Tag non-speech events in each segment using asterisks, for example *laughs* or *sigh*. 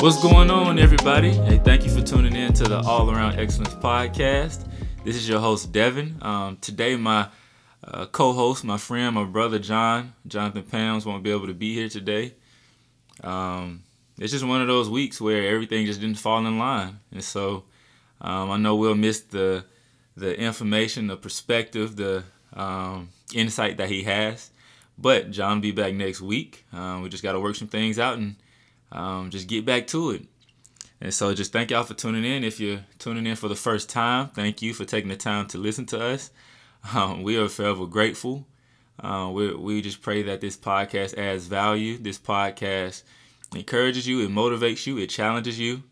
What's going on, everybody? Hey, thank you for tuning in to the All Around Excellence podcast. This is your host, Devin. Um, today, my uh, co-host, my friend, my brother John, Jonathan Pounds, won't be able to be here today. Um, it's just one of those weeks where everything just didn't fall in line, and so um, I know we'll miss the the information, the perspective, the um, insight that he has. But John will be back next week. Um, we just got to work some things out and um, just get back to it. And so just thank y'all for tuning in. If you're tuning in for the first time, thank you for taking the time to listen to us. *laughs* Um, we are forever grateful. Uh, we, we just pray that this podcast adds value. This podcast encourages you, it motivates you, it challenges you.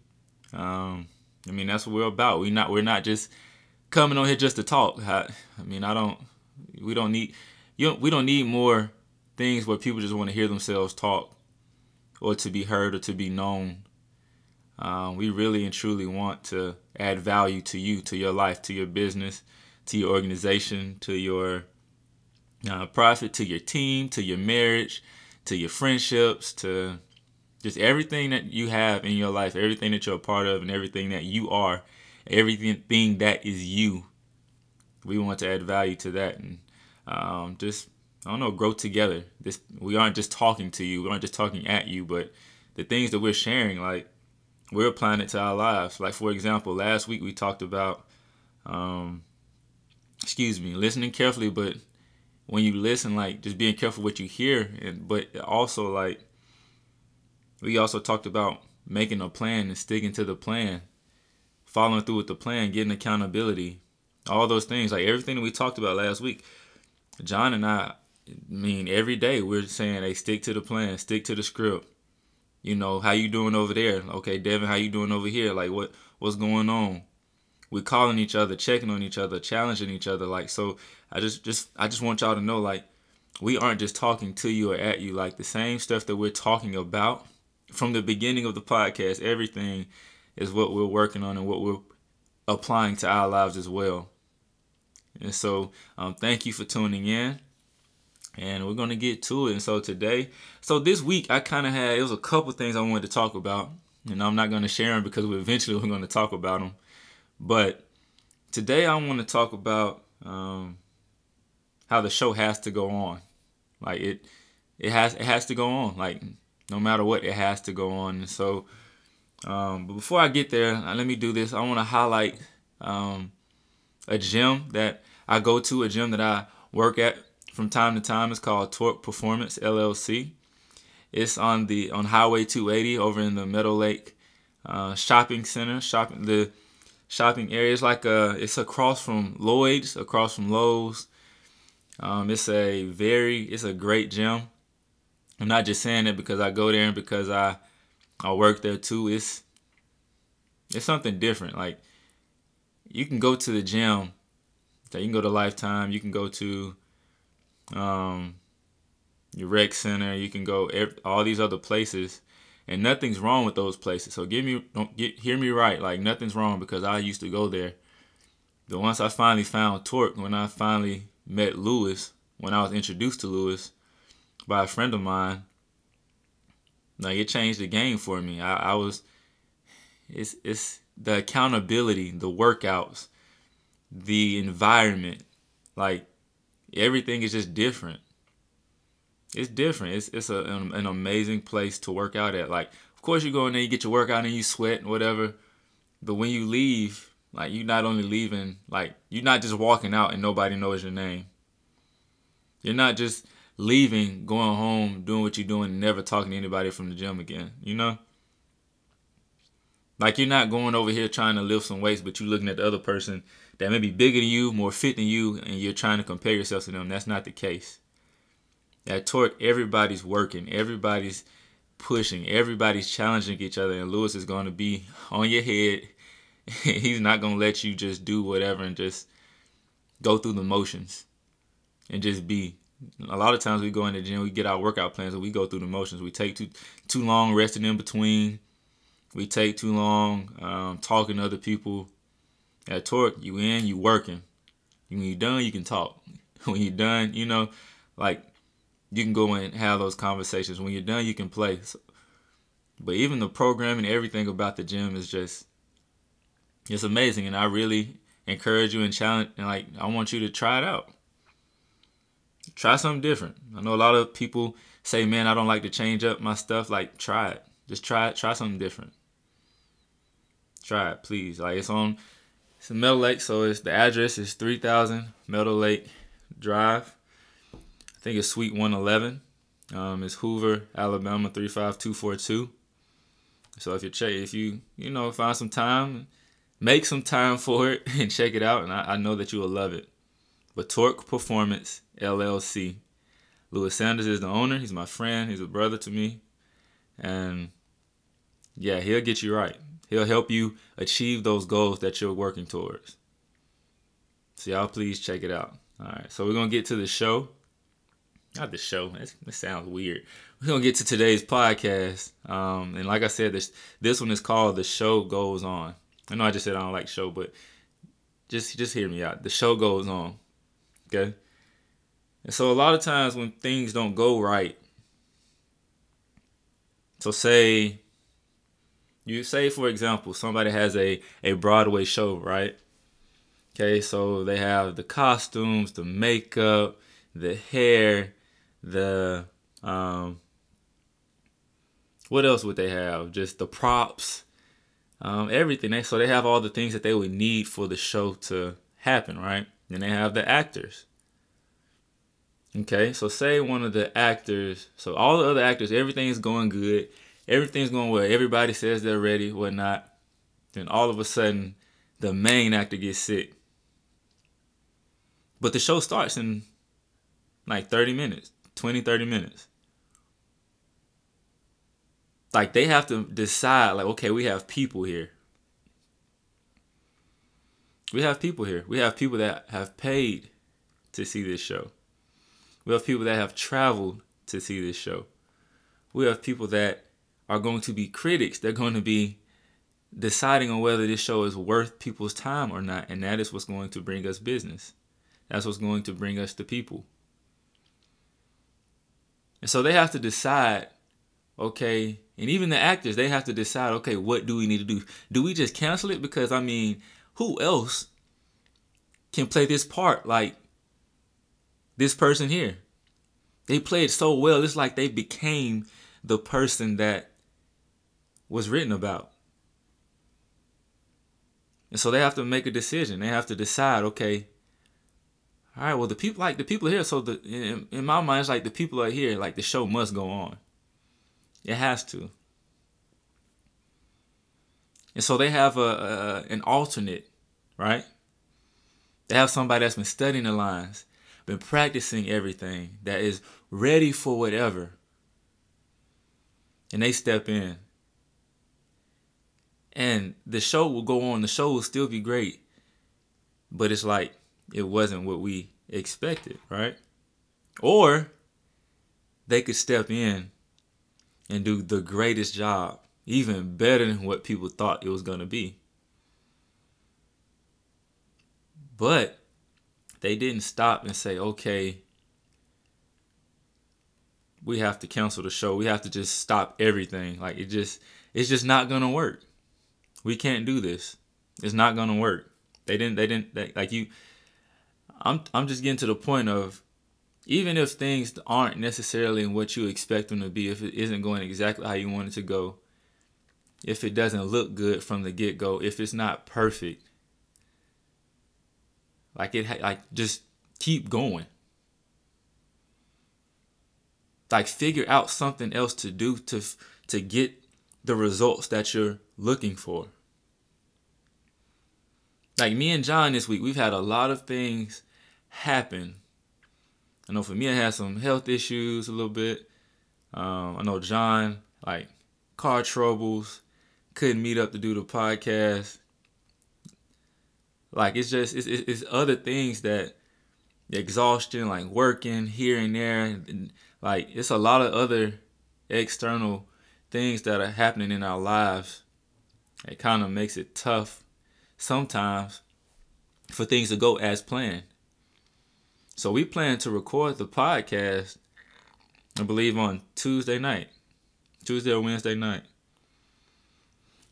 Um, I mean, that's what we're about. We not we're not just coming on here just to talk. I, I mean, I don't. We don't need you. Don't, we don't need more things where people just want to hear themselves talk, or to be heard, or to be known. Um, we really and truly want to add value to you, to your life, to your business, to your organization, to your uh, profit, to your team, to your marriage, to your friendships, to just everything that you have in your life, everything that you're a part of, and everything that you are, everything that is you. We want to add value to that and um, just I don't know, grow together. This we aren't just talking to you, we aren't just talking at you, but the things that we're sharing, like we're applying it to our lives. Like for example, last week we talked about, um, excuse me, listening carefully, but when you listen, like just being careful what you hear, and but also like we also talked about making a plan and sticking to the plan, following through with the plan, getting accountability, all those things. Like everything that we talked about last week, John and I, I mean, every day we're saying, "Hey, stick to the plan, stick to the script." You know, how you doing over there? Okay, Devin, how you doing over here? Like, what what's going on? We're calling each other, checking on each other, challenging each other. Like, so I just just I just want y'all to know, like, we aren't just talking to you or at you. Like the same stuff that we're talking about from the beginning of the podcast, everything is what we're working on and what we're applying to our lives as well. And so, um, thank you for tuning in. And we're to get to it. And so, today, so this week, I kind of had, it was a couple things I wanted to talk about. And I'm not to share them because we eventually we're to talk about them. But today, I want to talk about um, how the show has to go on. Like it, it has it has to go on. Like no matter what, it has to go on. And so, um, but before I get there, uh, let me do this. I want to highlight um, a gym that I go to, a gym that I work at from time to time. It's called Torque Performance LLC. It's on the on Highway 280 over in the Meadow Lake uh, Shopping Center. Shopping the shopping area is like a it's across from Lloyd's, across from Lowe's. Um, it's a very it's a great gym. I'm not just saying it because I go there and because I I work there too. It's it's something different. Like you can go to the gym. You can go to Lifetime. You can go to um, your rec center. You can go all these other places, and nothing's wrong with those places. So give me don't get hear me right. Like nothing's wrong because I used to go there. But once I finally found Torque, when I finally met Lewis, when I was introduced to Lewis, by a friend of mine. Like it changed the game for me. I, I was it's it's the accountability, the workouts, the environment, like everything is just different. It's different. It's it's a, an, an amazing place to work out at. Like, of course, you go in there, you get your workout, and you sweat and whatever. But when you leave, like you're not only leaving, like you're not just walking out and nobody knows your name. You're not just leaving, going home, doing what you're doing, and never talking to anybody from the gym again. You know? Like you're not going over here trying to lift some weights, but you're looking at the other person that may be bigger than you, more fit than you, and you're trying to compare yourself to them. That's not the case. At Torque, everybody's working, everybody's pushing, everybody's challenging each other, and Lewis is going to be on your head. *laughs* He's not going to let you just do whatever and just go through the motions and just be a lot of times we go in the gym, we get our workout plans, and we go through the motions. We take too too long resting in between. We take too long um, talking to other people. At Torque, you in, you working. When you're done, you can talk. *laughs* When you're done, you know, like you can go and have those conversations. When you're done, you can play. So But even the programming, everything about the gym is just it's amazing, and I really encourage you and challenge and like I want you to try it out. Try something different. I know a lot of people say, "Man, I don't like to change up my stuff." Like, try it. Just try. Try something different. Try it, please. Like it's on. It's in Meadow Lake, so it's the address is three thousand Meadow Lake Drive. I think it's Suite one eleven. Um, it's Hoover, Alabama three five two four two. So if you check, if you you know find some time, make some time *laughs* for it and check it out, and I, I know that you will love it. But Torque Performance LLC. Lewis Sanders is the owner. He's my friend. He's a brother to me, and yeah, he'll get you right. He'll help you achieve those goals that you're working towards. So y'all please check it out. All right, so we're gonna get to the show. Not the show. That sounds weird. We're gonna get to today's podcast, um, and like I said, this this one is called "The Show Goes On." I know I just said I don't like show, but just just hear me out. The show goes on. Okay. And so a lot of times when things don't go right, so say you say for example somebody has a a Broadway show, right? Okay, so they have the costumes, the makeup, the hair, the um what else would they have? Just the props, um, everything. So they have all the things that they would need for the show to happen, right? And they have the actors. Okay, so say one of the actors, so all the other actors, everything's going good, everything's going well, everybody says they're ready, whatnot. Then all of a sudden, the main actor gets sick. But the show starts in like 30 minutes, 20, 30 minutes like they have to decide like okay we have people here we have people here we have people that have paid to see this show we have people that have traveled to see this show we have people that are going to be critics. They're going to be deciding on whether this show is worth people's time or not. And that is what's going to bring us business. That's what's going to bring us the people. And so they have to decide okay and even the actors they have to decide okay what do we need to do? Do we just cancel it? Because i mean who else can play this part like this person here? They played so well. It's like they became the person that was written about and so they have to make a decision they have to decide okay all right well the people like the people here so the in, in my mind it's like the people are here like the show must go on it has to. And so they have a, a, an alternate, right? They have somebody that's been studying the lines, been practicing everything, that is ready for whatever. And they step in. And the show will go on, the show will still be great. But it's like it wasn't what we expected, right? Or they could step in and do the greatest job, even better than what people thought it was going to be. But they didn't stop and say, okay, we have to cancel the show. We have to just stop everything. Like it just it's just not gonna work. We can't do this. It's not gonna work. They didn't they didn't they, like you I'm I'm just getting to the point of even if things aren't necessarily what you expect them to be, if it isn't going exactly how you want it to go, if it doesn't look good from the get go, if it's not perfect, like it, like just keep going. Like figure out something else to do to to get the results that you're looking for. Like me and John this week, we've had a lot of things happen I know for me, I had some health issues a little bit. Um, I know John, like car troubles, couldn't meet up to do the podcast. Like it's just it's, it's other things that exhaustion, like working here and there, and like it's a lot of other external things that are happening in our lives. It kind of makes it tough sometimes for things to go as planned. So we plan to record the podcast, I believe, on Tuesday night, Tuesday or Wednesday night.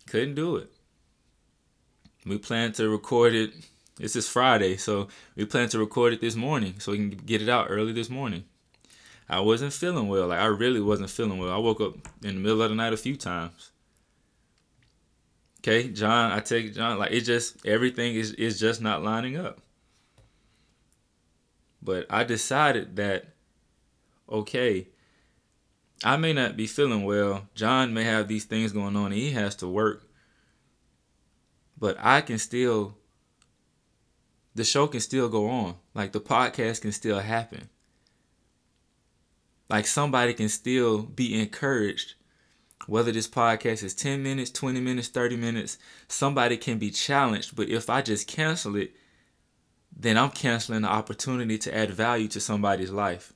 Couldn't do it. We plan to record it. This is Friday, so we plan to record it this morning so we can get it out early this morning. I wasn't feeling well. Like I really wasn't feeling well. I woke up in the middle of the night a few times. Okay, John, I take John, like it just everything is is just not lining up. But I decided that okay, I may not be feeling well. John may have these things going on and he has to work. But I can still the show can still go on. Like the podcast can still happen. Like somebody can still be encouraged whether this podcast is 10 minutes, 20 minutes, 30 minutes, somebody can be challenged. But if I just cancel it, then I'm canceling the opportunity to add value to somebody's life.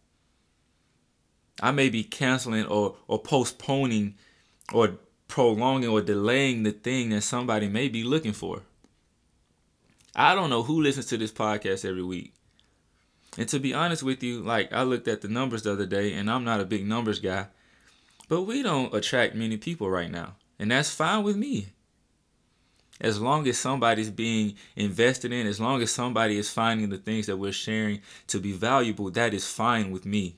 I may be canceling or, or postponing or prolonging or delaying the thing that somebody may be looking for. I don't know who listens to this podcast every week. And to be honest with you, like I looked at the numbers the other day and I'm not a big numbers guy. But we don't attract many people right now. And that's fine with me. As long as somebody's being invested in, as long as somebody is finding the things that we're sharing to be valuable, that is fine with me.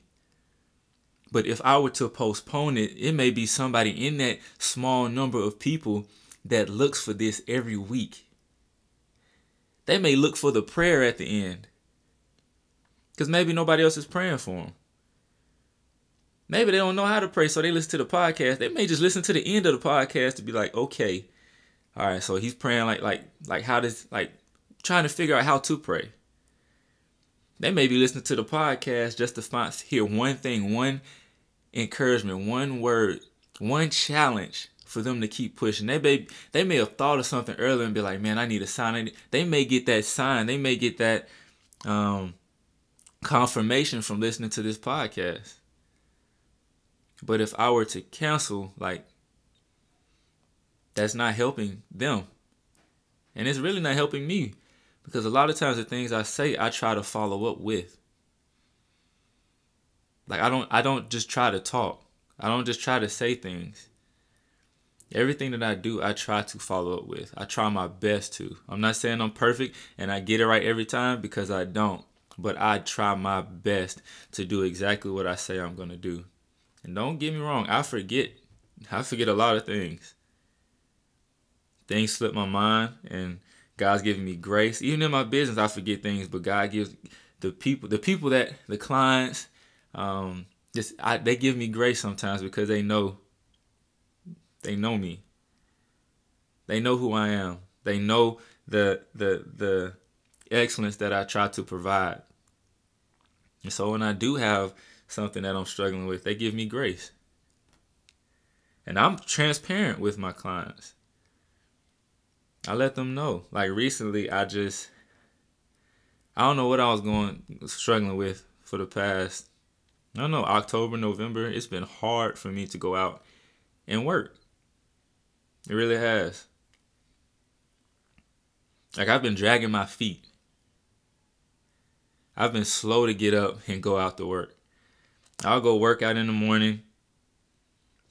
But if I were to postpone it, it may be somebody in that small number of people that looks for this every week. They may look for the prayer at the end. Because maybe nobody else is praying for them. Maybe they don't know how to pray, so they listen to the podcast. They may just listen to the end of the podcast to be like, okay, all right, so he's praying like like like how does like trying to figure out how to pray. They may be listening to the podcast just to find hear one thing, one encouragement, one word, one challenge for them to keep pushing. They may they may have thought of something earlier and be like, man, I need a sign. They may get that sign. They may get that um, confirmation from listening to this podcast. But if I were to cancel, like, that's not helping them. And it's really not helping me because a lot of times the things I say, I try to follow up with. Like I don't I don't just try to talk. I don't just try to say things. Everything that I do, I try to follow up with. I try my best to. I'm not saying I'm perfect and I get it right every time because I don't. But I try my best to do exactly what I say I'm going to do. And don't get me wrong, I forget. I forget a lot of things. Things slip my mind, and God's giving me grace. Even in my business, I forget things, but God gives the people, the people that the clients, um, just I, they give me grace sometimes because they know. They know me. They know who I am. They know the the the excellence that I try to provide. And so when I do have something that I'm struggling with, they give me grace. And I'm transparent with my clients. I let them know. Like recently, I just, I don't know what I was going, struggling with for the past, I don't know, October, November. It's been hard for me to go out and work. It really has. Like I've been dragging my feet. I've been slow to get up and go out to work. I'll go work out in the morning,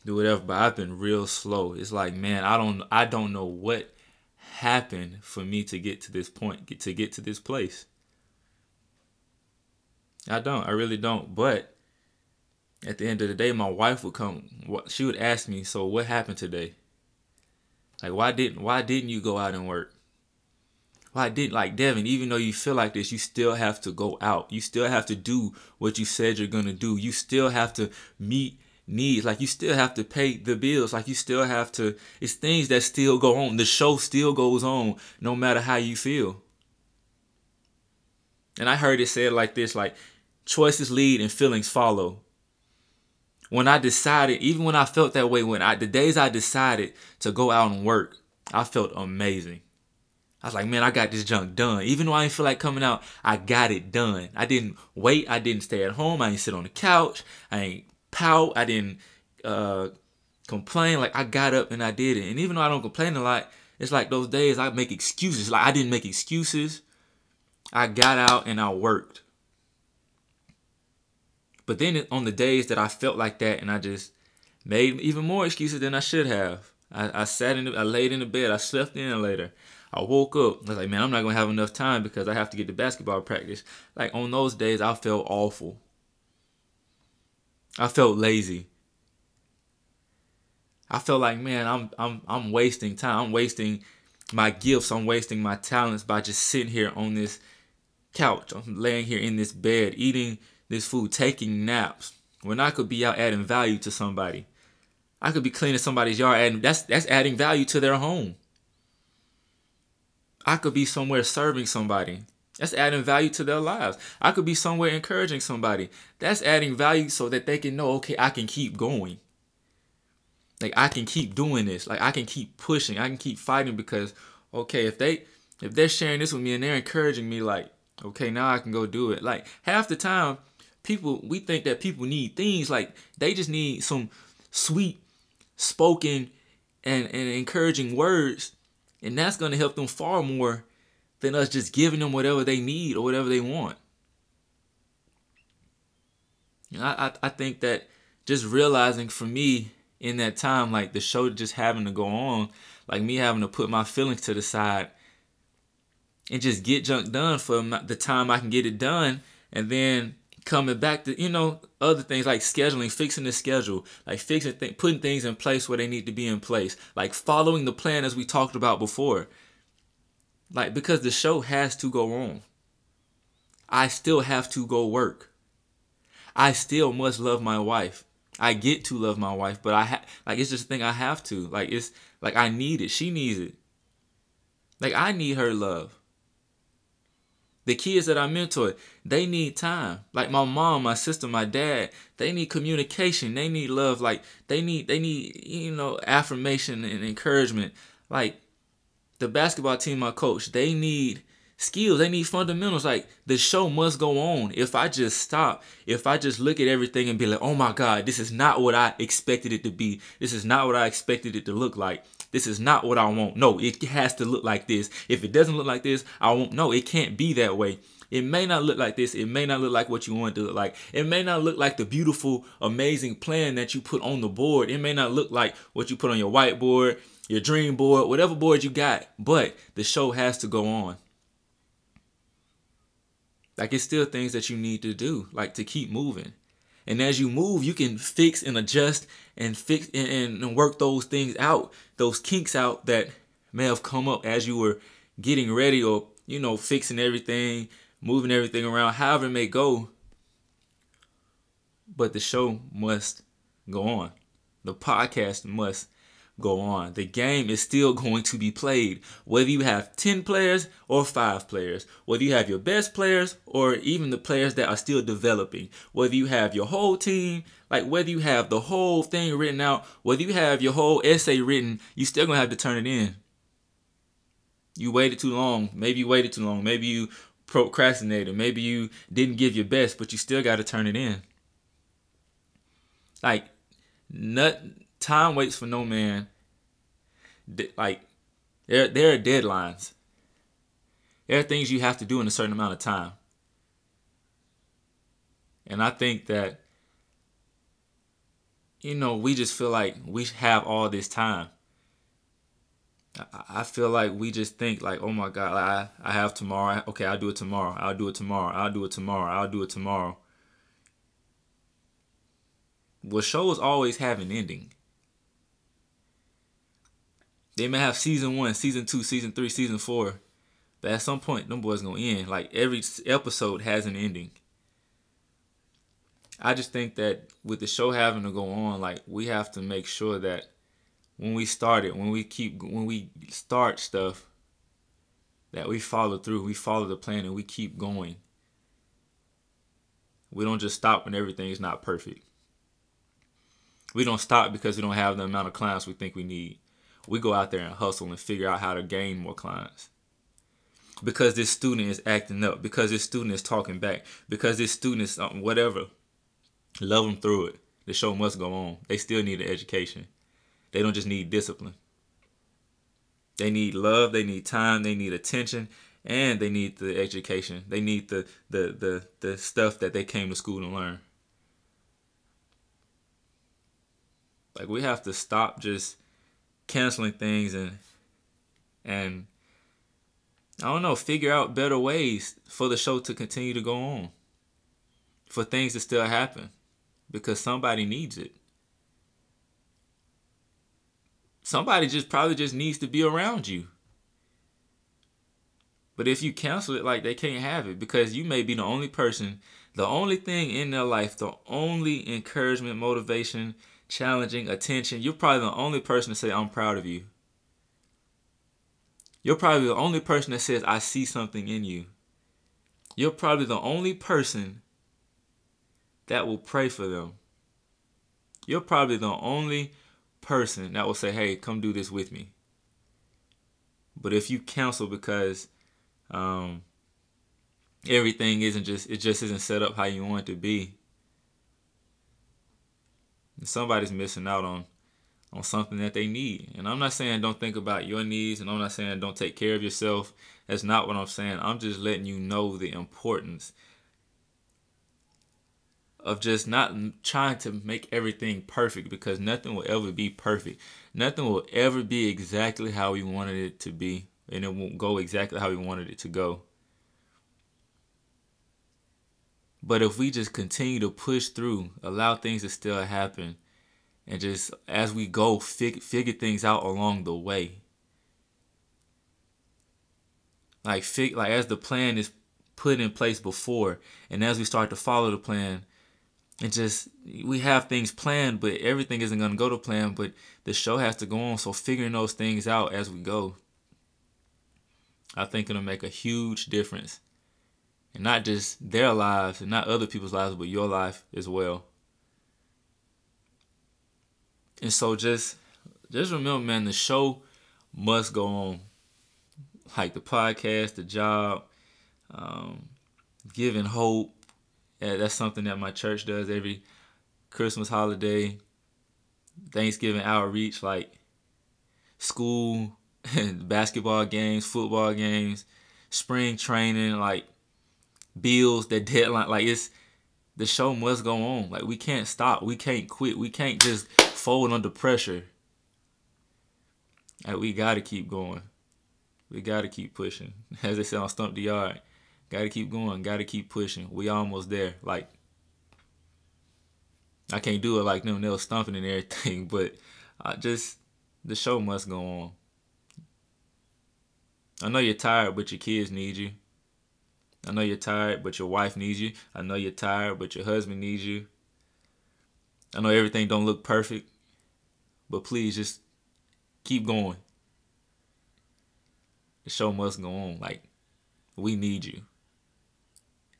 do whatever, but I've been real slow. It's like, man, I don't I don't know what happened for me to get to this point, get to get to this place. I don't. I really don't. But at the end of the day, my wife would come. She would ask me, "So what happened today? Like, why didn't why didn't you go out and work? I didn't like Devin. Even though you feel like this, you still have to go out. You still have to do what you said you're gonna do. You still have to meet needs. Like you still have to pay the bills. Like you still have to. It's things that still go on. The show still goes on, no matter how you feel. And I heard it said like this: like choices lead and feelings follow. When I decided, even when I felt that way, when I the days I decided to go out and work, I felt amazing. I was like, man, I got this junk done. Even though I didn't feel like coming out, I got it done. I didn't wait. I didn't stay at home. I didn't sit on the couch. I ain't pout. I didn't uh, complain. Like I got up and I did it. And even though I don't complain a lot, it's like those days I make excuses. Like I didn't make excuses. I got out and I worked. But then on the days that I felt like that and I just made even more excuses than I should have, I, I sat in, the, I laid in the bed, I slept in later. I woke up. I was like, man, I'm not gonna have enough time because I have to get to basketball practice. Like on those days, I felt awful. I felt lazy. I felt like, man, I'm I'm I'm wasting time. I'm wasting my gifts. I'm wasting my talents by just sitting here on this couch. I'm laying here in this bed, eating this food, taking naps. When I could be out adding value to somebody. I could be cleaning somebody's yard, and that's that's adding value to their home. I could be somewhere serving somebody. That's adding value to their lives. I could be somewhere encouraging somebody. That's adding value so that they can know, okay, I can keep going. Like I can keep doing this. Like I can keep pushing. I can keep fighting because okay, if they if they're sharing this with me and they're encouraging me like, okay, now I can go do it. Like half the time people we think that people need things like they just need some sweet spoken and, and encouraging words and that's going to help them far more than us just giving them whatever they need or whatever they want. I, I, I think that just realizing for me in that time, like the show just having to go on, like me having to put my feelings to the side and just get junk done for the time I can get it done, and then coming back to you know other things like scheduling fixing the schedule like fixing th- putting things in place where they need to be in place like following the plan as we talked about before. Like because the show has to go on. I still have to go work. I still must love my wife. I get to love my wife but i ha- like it's just a thing i have to. Like it's like i need it. She needs it. Like i need her love the kids that I mentor, they need time. Like my mom, my sister, my dad, they need communication. They need love. Like they need they need you know affirmation and encouragement. Like the basketball team I coach, they need skills. They need fundamentals. Like the show must go on. If I just stop, if I just look at everything and be like, oh my God, this is not what I expected it to be. This is not what I expected it to look like. This is not what I want. No, it has to look like this. If it doesn't look like this, I won't. No, it can't be that way. It may not look like this. It may not look like what you want it to look like. It may not look like the beautiful, amazing plan that you put on the board. It may not look like what you put on your whiteboard, your dream board, whatever board you got. But the show has to go on. Like it's still things that you need to do, like to keep moving. And as you move, you can fix and adjust and fix and, and work those things out, those kinks out that may have come up as you were getting ready or, you know, fixing everything, moving everything around, however it may go. But the show must go on. The podcast must go on. The game is still *laughs* going to be played, whether you have 10 players or 5 players, whether you have your best players or even the players that are still developing, whether you have your whole team, like whether you have the whole thing written out, whether you have your whole essay written, you still going to have to turn it in. You waited too long. Maybe you waited too long. Maybe you procrastinated. Maybe you didn't give your best, but you still got to turn it in. Like, time waits for no man. Like there there are deadlines. There are things you have to do in a certain amount of time. And I think that you know, we just feel like we have all this time. I feel like we just think like, oh my God, I I have tomorrow. Okay, I'll do it tomorrow. I'll do it tomorrow. I'll do it tomorrow. I'll do it tomorrow. Well, shows always have an ending. They may have season one, season two, season three, season four. But at some point, them boys gonna end. Like every episode has an ending. I just think that with the show having to go on, like we have to make sure that when we start it, when we keep, when we start stuff, that we follow through. We follow the plan and we keep going. We don't just stop when everything is not perfect. We don't stop because we don't have the amount of clients we think we need we go out there and hustle and figure out how to gain more clients. Because this student is acting up, because this student is talking back, because this student is something, whatever. Love them through it. The show must go on. They still need an education. They don't just need discipline. They need love, they need time, they need attention, and they need the education. They need the the the, the stuff that they came to school to learn. Like we have to stop just canceling things and and I don't know, figure out better ways for the show to continue to go on. For things to still happen. Because somebody needs it. Somebody just probably just needs to be around you. But if you cancel it, like they can't have it because you may be the only person, the only thing in their life, the only encouragement, motivation, challenging, attention. You're probably the only person to say, I'm proud of you. You're probably the only person that says, I see something in you. You're probably the only person that will pray for them. You're probably the only person that will say, hey, come do this with me. But if you cancel because um, everything isn't just, it just isn't set up how you want it to be, somebody's missing out on on something that they need. And I'm not saying don't think about your needs and I'm not saying don't take care of yourself. That's not what I'm saying. I'm just letting you know the importance of just not trying to make everything perfect because nothing will ever be perfect. Nothing will ever be exactly how we wanted it to be and it won't go exactly how we wanted it to go. But if we just continue to push through, allow things to still happen, and just as we go, fig- figure things out along the way. Like fig- like as the plan is put in place before, and as we start to follow the plan, and just we have things planned, but everything isn't gonna go to plan. But the show has to go on, so figuring those things out as we go, I think it'll make a huge difference and not just their lives and not other people's lives, but your life as well. And so just just remember, man, the show must go on. Like the podcast, the job, um, giving hope. Yeah, that's something that my church does every Christmas holiday, Thanksgiving outreach, like school, *laughs* basketball games, football games, spring training, like bills, that deadline. Like it's the show must go on. Like we can't stop. We can't quit. We can't just fold under pressure. Like we gotta keep going. We gotta keep pushing. *laughs* As they say on Stomp the Yard. Gotta keep going. Gotta keep pushing. We almost there. Like I can't do it like them. They'll stumping and everything, *laughs* but I just the show must go on. I know you're tired, but your kids need you. I know you're tired, but your wife needs you. I know you're tired, but your husband needs you. I know everything don't look perfect, but please just keep going. The show must go on. Like we need you.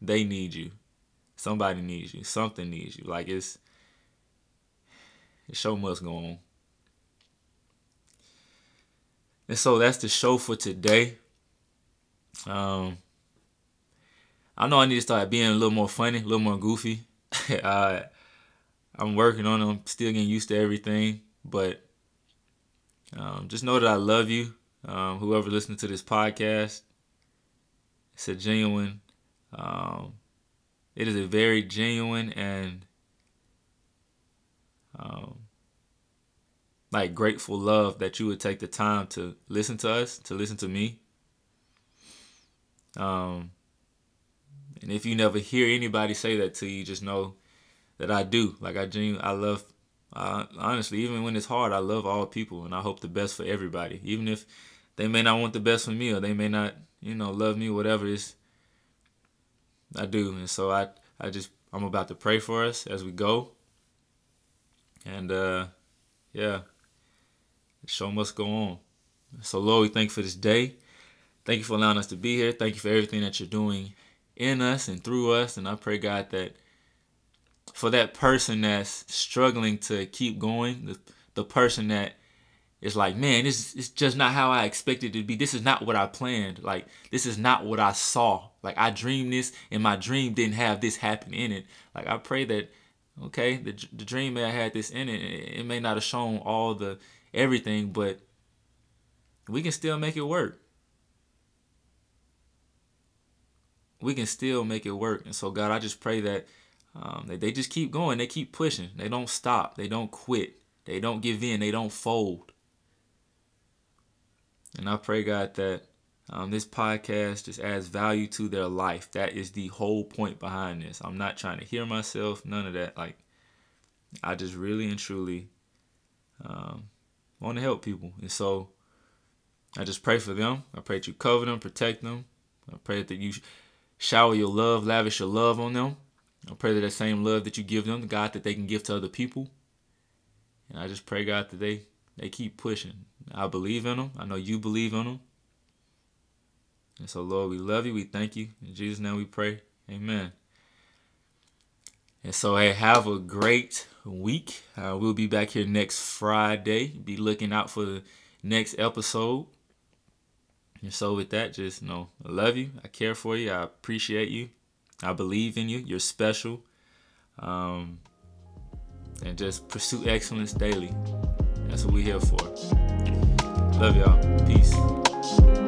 They need you. Somebody needs you. Something needs you. Like it's the show must go on. And so that's the show for today. Um I know I need to start being a little more funny, a little more goofy. *laughs* I'm working on it. I'm still getting used to everything, but um, just know that I love you. Um, whoever listening to this podcast, it's a genuine. Um, it is a very genuine and um, like grateful love that you would take the time to listen to us, to listen to me. Um, and if you never hear anybody say that to you, just know that I do. Like I genuinely, I love. Uh, honestly, even when it's hard, I love all people, and I hope the best for everybody. Even if they may not want the best for me, or they may not, you know, love me, whatever it is. I do, and so I, I just, I'm about to pray for us as we go. And uh, yeah, the show must go on. So Lord, we thank you for this day. Thank you for allowing us to be here. Thank you for everything that you're doing in us and through us. And I pray, God, that for that person that's struggling to keep going, the, the person that is like, man, this is just not how I expected it to be. This is not what I planned. Like, this is not what I saw. Like, I dreamed this, and my dream didn't have this happen in it. Like, I pray that, okay, the, the dream may have had this in it. It may not have shown all the everything, but we can still make it work. We can still make it work. And so, God, I just pray that um, they, they just keep going. They keep pushing. They don't stop. They don't quit. They don't give in. They don't fold. And I pray, God, that um, this podcast just adds value to their life. That is the whole point behind this. I'm not trying to hear myself, none of that. Like, I just really and truly um, want to help people. And so I just pray for them. I pray that you cover them, protect them. I pray that you shower your love, lavish your love on them. I pray that that same love that you give them, God, that they can give to other people. And I just pray, God, that they, they keep pushing. I believe in them. I know you believe in them. And so, Lord, we love you. We thank you. In Jesus' name we pray. Amen. And so, hey, have a great week. Uh, we'll be back here next Friday. Be looking out for the next episode. And so, with that, just you know, I love you. I care for you. I appreciate you. I believe in you. You're special. Um, and just pursue excellence daily. That's what we're here for. Love y'all. Peace.